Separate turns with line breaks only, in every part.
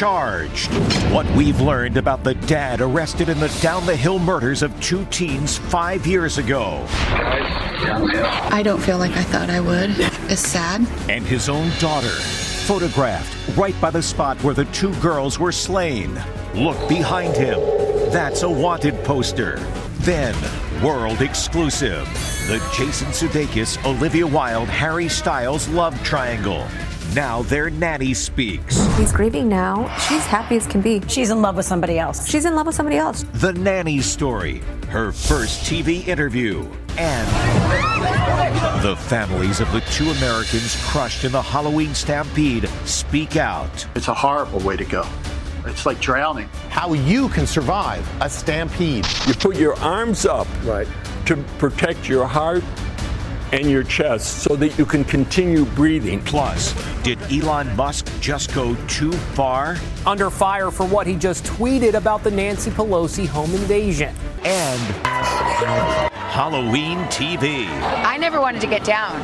Charged. What we've learned about the dad arrested in the down the hill murders of two teens five years ago.
I don't feel like I thought I would. It's sad.
And his own daughter, photographed right by the spot where the two girls were slain. Look behind him. That's a wanted poster. Then, world exclusive. The Jason Sudeikis, Olivia Wilde, Harry Styles love triangle. Now their nanny speaks.
He's grieving now. She's happy as can be.
She's in love with somebody else.
She's in love with somebody else.
The nanny story, her first TV interview, and the families of the two Americans crushed in the Halloween stampede speak out.
It's a horrible way to go. It's like drowning.
How you can survive a stampede.
You put your arms up right. to protect your heart and your chest so that you can continue breathing.
Plus, did Elon Musk just go too far?
Under fire for what he just tweeted about the Nancy Pelosi home invasion.
And Halloween TV.
I never wanted to get down.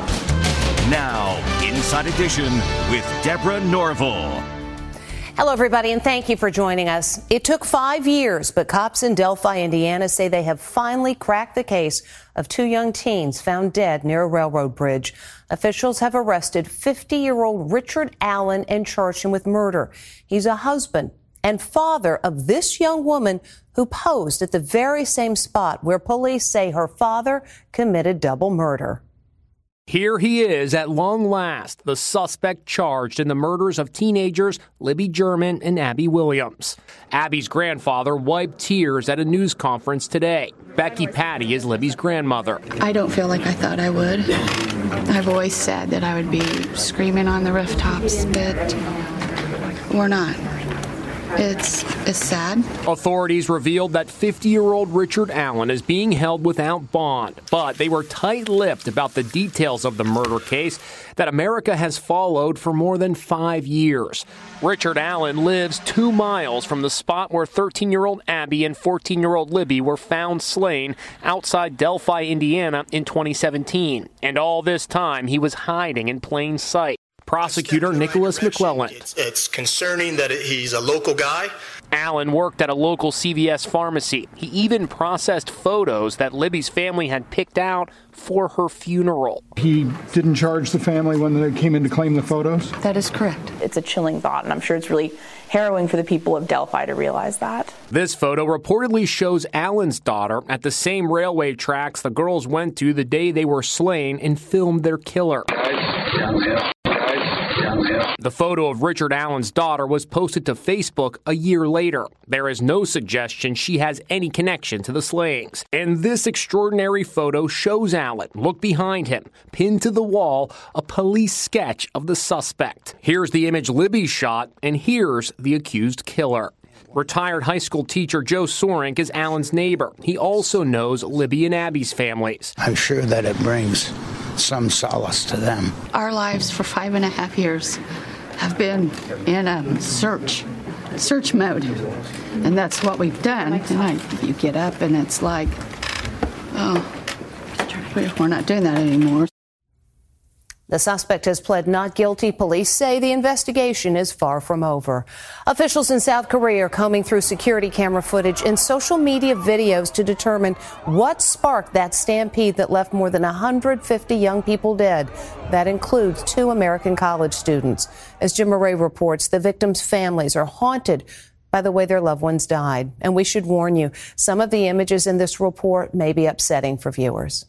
Now, Inside Edition with Deborah Norville.
Hello, everybody, and thank you for joining us. It took five years, but cops in Delphi, Indiana say they have finally cracked the case of two young teens found dead near a railroad bridge. Officials have arrested 50 year old Richard Allen and charged him with murder. He's a husband and father of this young woman who posed at the very same spot where police say her father committed double murder.
Here he is at long last, the suspect charged in the murders of teenagers Libby German and Abby Williams. Abby's grandfather wiped tears at a news conference today. Becky Patty is Libby's grandmother.
I don't feel like I thought I would. I've always said that I would be screaming on the rooftops, but we're not. It's, it's sad.
Authorities revealed that 50 year old Richard Allen is being held without bond, but they were tight lipped about the details of the murder case that America has followed for more than five years. Richard Allen lives two miles from the spot where 13 year old Abby and 14 year old Libby were found slain outside Delphi, Indiana in 2017. And all this time, he was hiding in plain sight. Prosecutor Nicholas McLeland.
It's, it's, concerning that he's a local guy.
Allen worked at a local CVS pharmacy. He even processed photos that Libby's family had picked out for her funeral.
He didn't charge the family when they came in to claim the photos?
That is correct.
It's a chilling thought, and I'm sure it's really harrowing for the people of Delphi to realize that.
This photo reportedly shows Allen's daughter at the same railway tracks the girls went to the day they were slain and filmed their killer. The photo of Richard Allen's daughter was posted to Facebook a year later. There is no suggestion she has any connection to the slayings. And this extraordinary photo shows Allen, look behind him, pinned to the wall, a police sketch of the suspect. Here's the image Libby shot, and here's the accused killer. Retired high school teacher Joe Sorink is Allen's neighbor. He also knows Libby and Abby's families.
I'm sure that it brings
some solace to them.
Our lives for five and a half years have been in a search, search mode. And that's what we've done. And I, you get up and it's like, oh, we're not doing that anymore.
The suspect has pled not guilty. Police say the investigation is far from over. Officials in South Korea are combing through security camera footage and social media videos to determine what sparked that stampede that left more than 150 young people dead. That includes two American college students. As Jim Moret reports, the victims' families are haunted by the way their loved ones died. And we should warn you, some of the images in this report may be upsetting for viewers.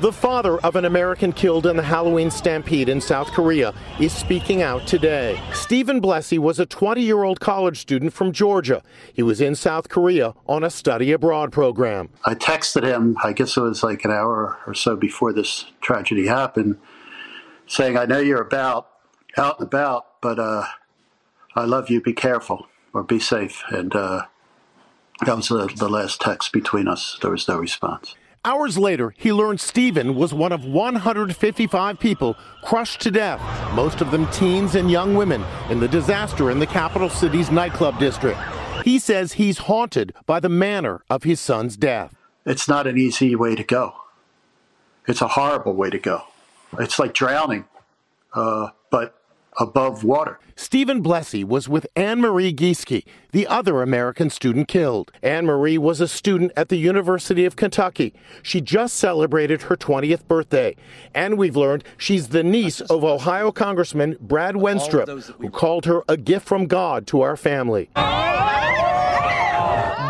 The father of an American killed in the Halloween stampede in South Korea is speaking out today. Steven Blesi was a 20 year old college student from Georgia. He was in South Korea on a study abroad program.
I texted him, I guess it was like an hour or so before this tragedy happened, saying, I know you're about out and about, but uh, I love you. Be careful or be safe. And uh, that was the, the last text between us. There was no response.
Hours later, he learned Steven was one of 155 people crushed to death, most of them teens and young women, in the disaster in the capital city's nightclub district. He says he's haunted by the manner of his son's death.
It's not an easy way to go. It's a horrible way to go. It's like drowning, uh, above water.
Steven Blesi was with Anne Marie Gieske, the other American student killed. Anne Marie was a student at the University of Kentucky. She just celebrated her 20th birthday. And we've learned she's the niece of Ohio Congressman Brad Wenstrup, who called her a gift from God to our family.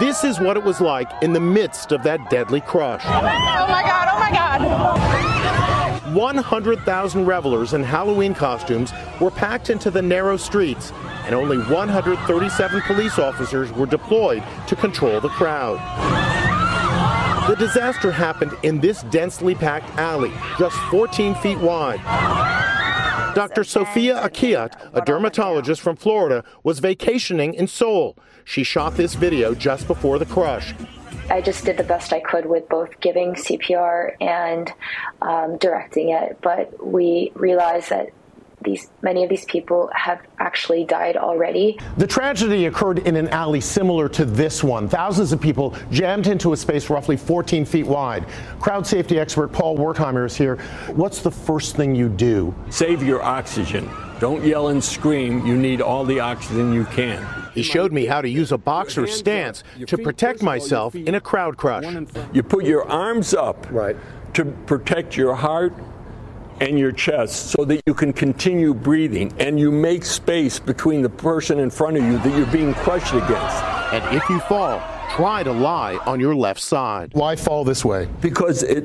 This is what it was like in the midst of that deadly crush.
Oh my God, oh my God.
100,000 revelers in Halloween costumes were packed into the narrow streets, and only 137 police officers were deployed to control the crowd. The disaster happened in this densely packed alley, just 14 feet wide. Dr. Sophia Akiat, a dermatologist from Florida, was vacationing in Seoul. She shot this video just before the crush.
I just did the best I could with both giving CPR and um, directing it. But we realized that these many of these people have actually died already.
The tragedy occurred in an alley similar to this one. Thousands of people jammed into a space roughly 14 feet wide. Crowd safety expert Paul Wertheimer is here. What's the first thing you do?
Save your oxygen. Don't yell and scream. You need all the oxygen you can.
He showed me how to use a boxer stance to protect myself in a crowd crush.
You put your arms up right. to protect your heart and your chest so that you can continue breathing and you make space between the person in front of you that you're being crushed against.
And if you fall, try to lie on your left side. Why fall this way?
Because it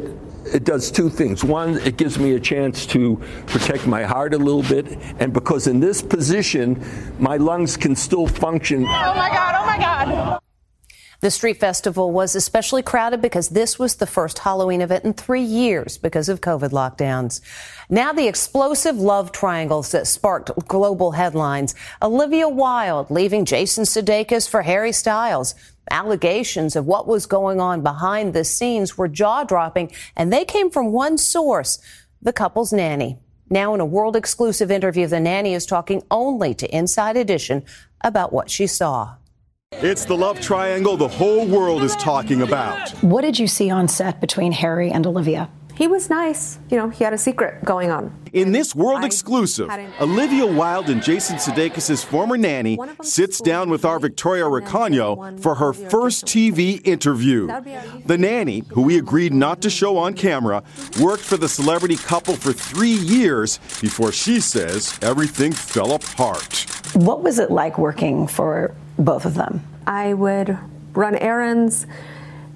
it does two things. One, it gives me a chance to protect my heart a little bit, and because in this position, my lungs can still function.
Oh my God, oh my God.
The street festival was especially crowded because this was the first Halloween event in three years because of COVID lockdowns. Now the explosive love triangles that sparked global headlines. Olivia Wilde leaving Jason Sudeikis for Harry Styles. Allegations of what was going on behind the scenes were jaw dropping and they came from one source, the couple's nanny. Now in a world exclusive interview, the nanny is talking only to Inside Edition about what she saw.
It's the love triangle the whole world is talking about.
What did you see on set between Harry and Olivia?
He was nice. You know, he had a secret going on.
In this world exclusive, Olivia Wilde and Jason Sudeikis' former nanny sits down with our Victoria Recano for her first TV interview. The nanny, who we agreed not to show on camera, worked for the celebrity couple for three years before she says everything fell apart.
What was it like working for both of them?
I would run errands,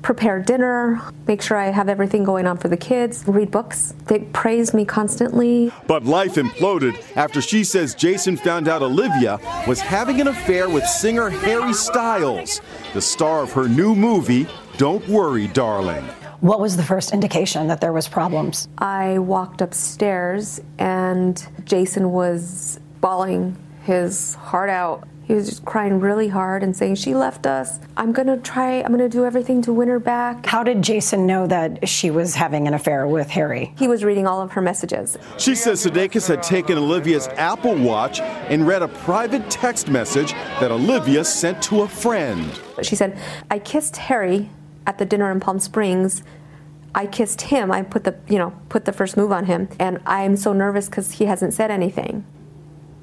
prepare dinner, make sure I have everything going on for the kids, read books. They praise me constantly.
But life imploded after she says Jason found out Olivia was having an affair with singer Harry Styles, the star of her new movie, Don't Worry, Darling.
What was the first indication that there was problems?
I walked upstairs and Jason was bawling his heart out He was just crying really hard and saying, She left us. I'm going to try, I'm going to do everything to win her back.
How did Jason know that she was having an affair with Harry?
He was reading all of her messages.
She says Sudeikis had taken Olivia's Apple Watch and read a private text message that Olivia sent to a friend.
She said, I kissed Harry at the dinner in Palm Springs. I kissed him. I put the, you know, put the first move on him, and I'm so nervous because he hasn't said anything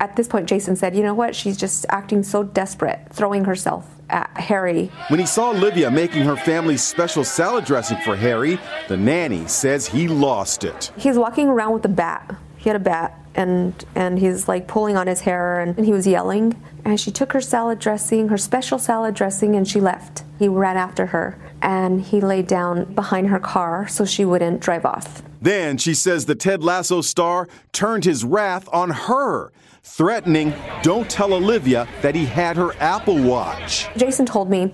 at this point, Jason said, You know what? She's just acting so desperate, throwing herself at Harry.
When he saw Olivia making her family's special salad dressing for Harry, the nanny says he lost it.
He's walking around with a bat. He had a bat, and, and he's like pulling on his hair, and, and he was yelling. And she took her salad dressing, her special salad dressing, and she left. He ran after her, and he laid down behind her car so she wouldn't drive off.
Then she says the Ted Lasso star turned his wrath on her threatening, Don't tell Olivia that he had her Apple Watch.
Jason told me,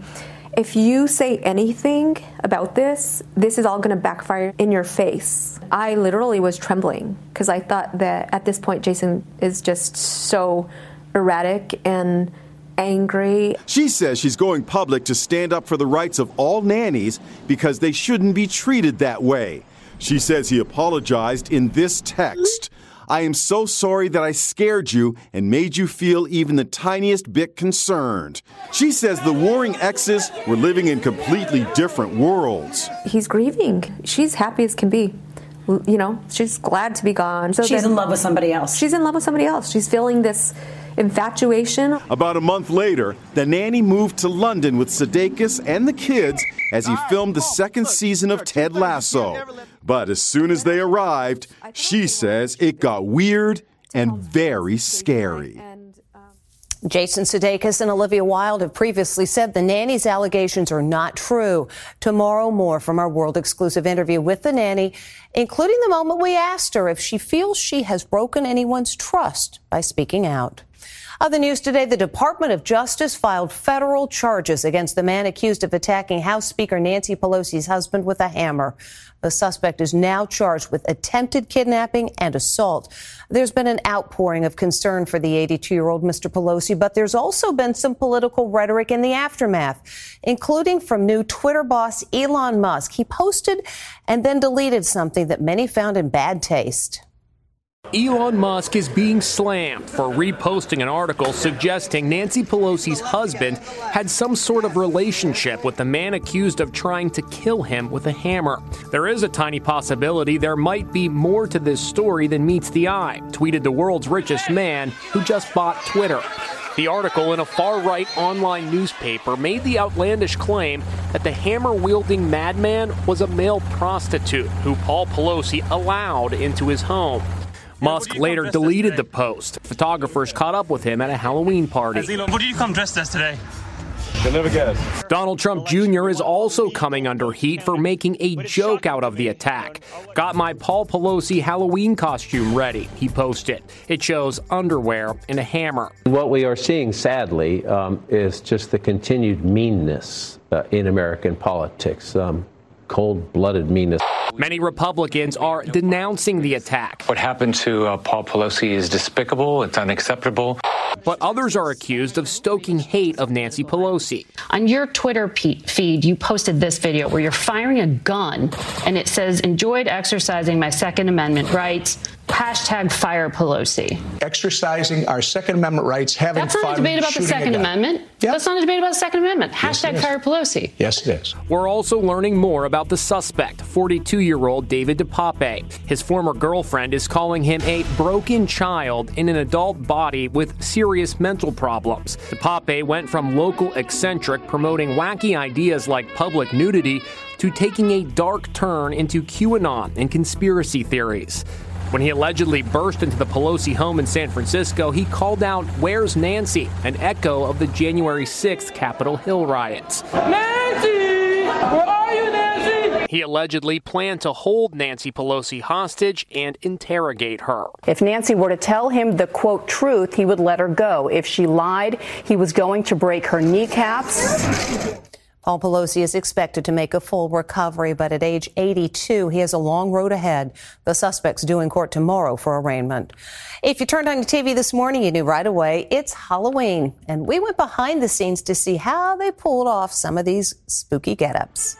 if you say anything about this, this is all going to backfire in your face. I literally was trembling because I thought that at this point, Jason is just so erratic and angry.
She says she's going public to stand up for the rights of all nannies because they shouldn't be treated that way. She says he apologized in this text. I am so sorry that I scared you and made you feel even the tiniest bit concerned. She says the warring exes were living in completely different worlds.
He's grieving. She's happy as can be. You know, she's glad to be gone.
So she's in love with somebody else.
She's in love with somebody else. She's feeling this infatuation.
About a month later, the nanny moved to London with Sudeikis and the kids as he filmed the second season of Ted Lasso. But as soon as they arrived, she says it got weird and very scary.
Jason Sudeikis and Olivia Wilde have previously said the nanny's allegations are not true. Tomorrow, more from our world exclusive interview with the nanny, including the moment we asked her if she feels she has broken anyone's trust by speaking out. Other news today, the Department of Justice filed federal charges against the man accused of attacking House Speaker Nancy Pelosi's husband with a hammer. The suspect is now charged with attempted kidnapping and assault. There's been an outpouring of concern for the 82 year old Mr. Pelosi, but there's also been some political rhetoric in the aftermath, including from new Twitter boss Elon Musk. He posted and then deleted something that many found in bad taste.
Elon Musk is being slammed for reposting an article suggesting Nancy Pelosi's husband had some sort of relationship with the man accused of trying to kill him with a hammer. There is a tiny possibility there might be more to this story than meets the eye, tweeted the world's richest man who just bought Twitter. The article in a far right online newspaper made the outlandish claim that the hammer wielding madman was a male prostitute who Paul Pelosi allowed into his home. Musk later deleted the post. Photographers caught up with him at a Halloween party.
What did you come dressed as today?
You'll never guess. Donald Trump Jr. is also coming under heat for making a joke out of the attack. Got my Paul Pelosi Halloween costume ready, he posted. It shows underwear and a hammer.
What we are seeing, sadly, um, is just the continued meanness uh, in American politics. Um, cold blooded meanness.
Many Republicans are denouncing the attack.
What happened to uh, Paul Pelosi is despicable, it's unacceptable.
But others are accused of stoking hate of Nancy Pelosi.
On your Twitter feed, you posted this video where you're firing a gun and it says, Enjoyed exercising my Second Amendment rights. Hashtag fire Pelosi.
Exercising our Second Amendment rights, having
That's not
fun,
a debate about the Second Amendment.
Yep.
That's not a debate about the Second Amendment.
Yes,
Hashtag fire Pelosi.
Yes, it is.
We're also learning more about the suspect, 42 year old David DePape. His former girlfriend is calling him a broken child in an adult body with serious mental problems. DePape went from local eccentric promoting wacky ideas like public nudity to taking a dark turn into QAnon and conspiracy theories. When he allegedly burst into the Pelosi home in San Francisco, he called out, Where's Nancy? an echo of the January 6th Capitol Hill riots.
Nancy! Where are you, Nancy?
He allegedly planned to hold Nancy Pelosi hostage and interrogate her.
If Nancy were to tell him the quote truth, he would let her go. If she lied, he was going to break her kneecaps.
Paul Pelosi is expected to make a full recovery, but at age 82, he has a long road ahead. The suspect's due in court tomorrow for arraignment. If you turned on your TV this morning, you knew right away it's Halloween. And we went behind the scenes to see how they pulled off some of these spooky get-ups.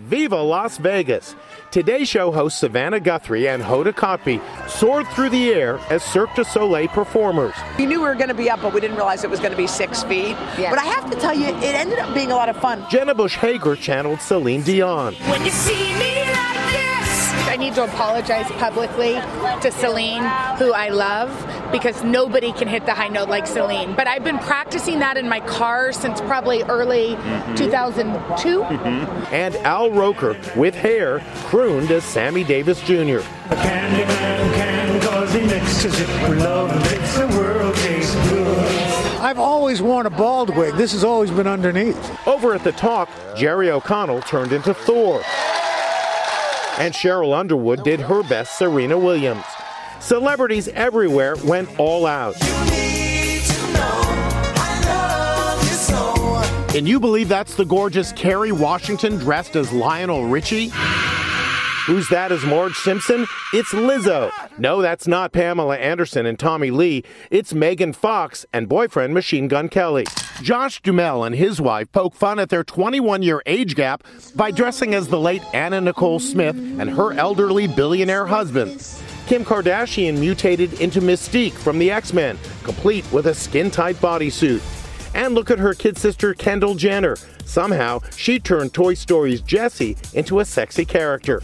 Viva Las Vegas! Today Show hosts Savannah Guthrie and Hoda Kotb soared through the air as Cirque du Soleil performers.
We knew we were going to be up, but we didn't realize it was going to be six feet. Yeah. But I have to tell you, it ended up being a lot of fun.
Jenna Bush Hager channeled Celine Dion.
When you see me like this, I need to apologize publicly to Celine, who I love, because nobody can hit the high note like Celine. But I've been practicing that in my car since probably early mm-hmm. 2002. Mm-hmm.
And Al Roker, with hair, crooned as Sammy Davis Jr. A candy man can cause he mixes it with love makes the world taste
good. I've always worn a bald wig. This has always been underneath.
Over at the talk, Jerry O'Connell turned into Thor. And Cheryl Underwood did her best Serena Williams. Celebrities everywhere went all out. And you believe that's the gorgeous Kerry Washington dressed as Lionel Richie? Who's that as Marge Simpson? It's Lizzo. No, that's not Pamela Anderson and Tommy Lee. It's Megan Fox and boyfriend Machine Gun Kelly. Josh Duhamel and his wife poke fun at their 21 year age gap by dressing as the late Anna Nicole Smith and her elderly billionaire husband. Kim Kardashian mutated into Mystique from the X Men, complete with a skin tight bodysuit. And look at her kid sister Kendall Jenner. Somehow, she turned Toy Story's Jessie into a sexy character.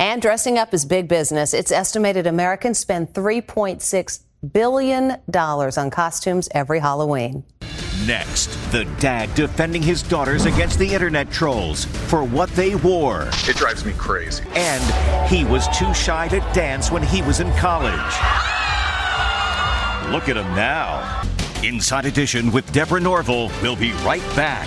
And dressing up is big business. It's estimated Americans spend $3.6 billion on costumes every Halloween.
Next, the dad defending his daughters against the internet trolls for what they wore.
It drives me crazy.
And he was too shy to dance when he was in college. Look at him now. Inside Edition with Deborah Norville. We'll be right back.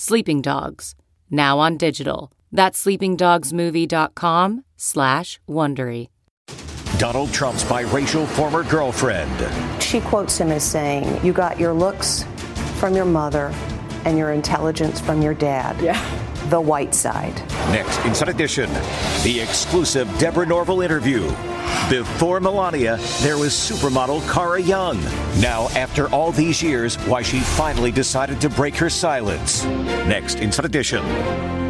Sleeping Dogs, now on digital. That's sleepingdogsmovie.com slash Wondery.
Donald Trump's biracial former girlfriend.
She quotes him as saying, You got your looks from your mother and your intelligence from your dad.
Yeah.
The white side.
Next, Inside Edition, the exclusive Deborah Norville interview. Before Melania, there was supermodel Kara Young. Now, after all these years, why she finally decided to break her silence. Next, Inside Edition.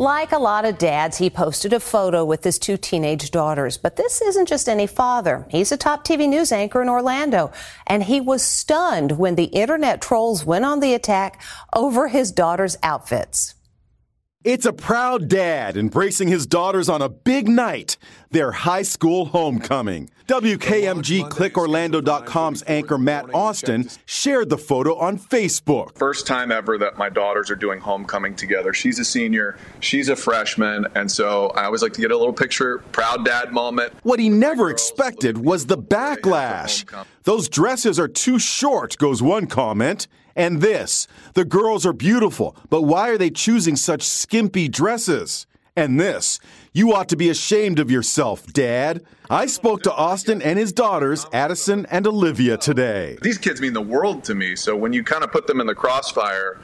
Like a lot of dads, he posted a photo with his two teenage daughters. But this isn't just any father. He's a top TV news anchor in Orlando. And he was stunned when the internet trolls went on the attack over his daughters' outfits.
It's a proud dad embracing his daughters on a big night, their high school homecoming. WKMG ClickOrlando.com's anchor Matt Austin shared the photo on Facebook.
First time ever that my daughters are doing homecoming together. She's a senior, she's a freshman, and so I always like to get a little picture, proud dad moment.
What he never expected was the backlash. Those dresses are too short, goes one comment. And this the girls are beautiful, but why are they choosing such skimpy dresses? And this you ought to be ashamed of yourself, Dad. I spoke to Austin and his daughters, Addison and Olivia, today.
These kids mean the world to me, so when you kind of put them in the crossfire,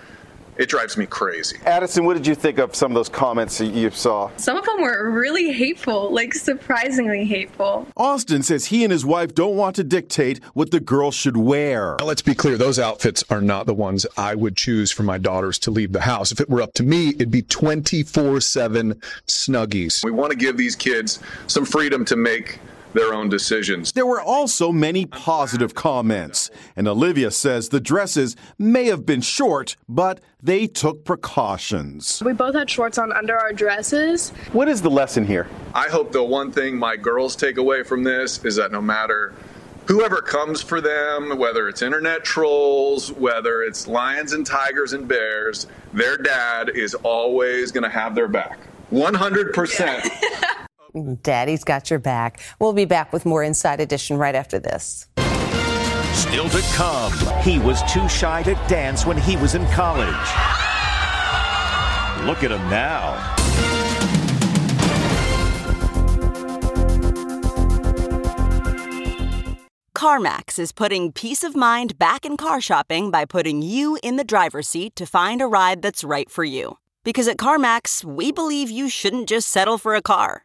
it drives me crazy.
Addison, what did you think of some of those comments that you saw?
Some of them were really hateful, like surprisingly hateful.
Austin says he and his wife don't want to dictate what the girl should wear.
Let's be clear, those outfits are not the ones I would choose for my daughters to leave the house. If it were up to me, it'd be 24 7 snuggies.
We want to give these kids some freedom to make their own decisions.
There were also many positive comments, and Olivia says the dresses may have been short, but they took precautions.
We both had shorts on under our dresses.
What is the lesson here?
I hope the one thing my girls take away from this is that no matter whoever comes for them, whether it's internet trolls, whether it's lions and tigers and bears, their dad is always going to have their back. 100%.
Daddy's got your back. We'll be back with more Inside Edition right after this.
Still to come, he was too shy to dance when he was in college. Look at him now.
CarMax is putting peace of mind back in car shopping by putting you in the driver's seat to find a ride that's right for you. Because at CarMax, we believe you shouldn't just settle for a car,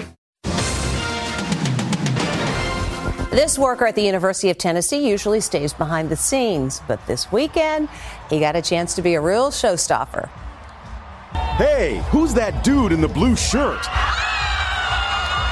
This worker at the University of Tennessee usually stays behind the scenes, but this weekend, he got a chance to be a real showstopper.
Hey, who's that dude in the blue shirt?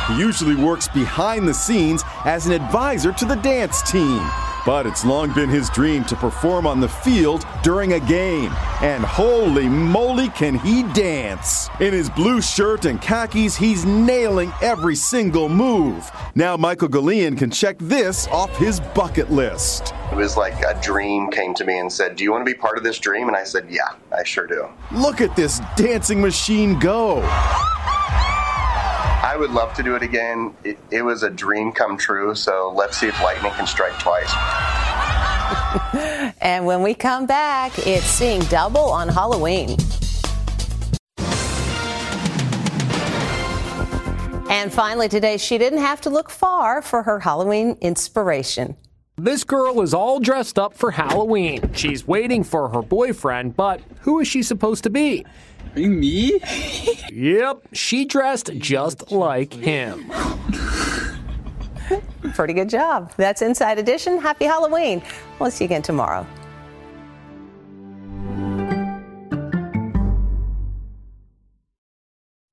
He usually works behind the scenes as an advisor to the dance team. But it's long been his dream to perform on the field during a game. And holy moly, can he dance! In his blue shirt and khakis, he's nailing every single move. Now Michael Galean can check this off his bucket list.
It was like a dream came to me and said, Do you want to be part of this dream? And I said, Yeah, I sure do.
Look at this dancing machine go.
I would love to do it again. It, it, was a dream come true, so let's see if lightning can strike twice.
and when we come back, it's seeing double on Halloween. And finally, today, she didn't have to look far for her Halloween inspiration.
This girl is all dressed up for Halloween. She's waiting for her boyfriend, but who is she supposed to be?
Me?
yep, she dressed just like him.
Pretty good job. That's Inside Edition. Happy Halloween. We'll see you again tomorrow.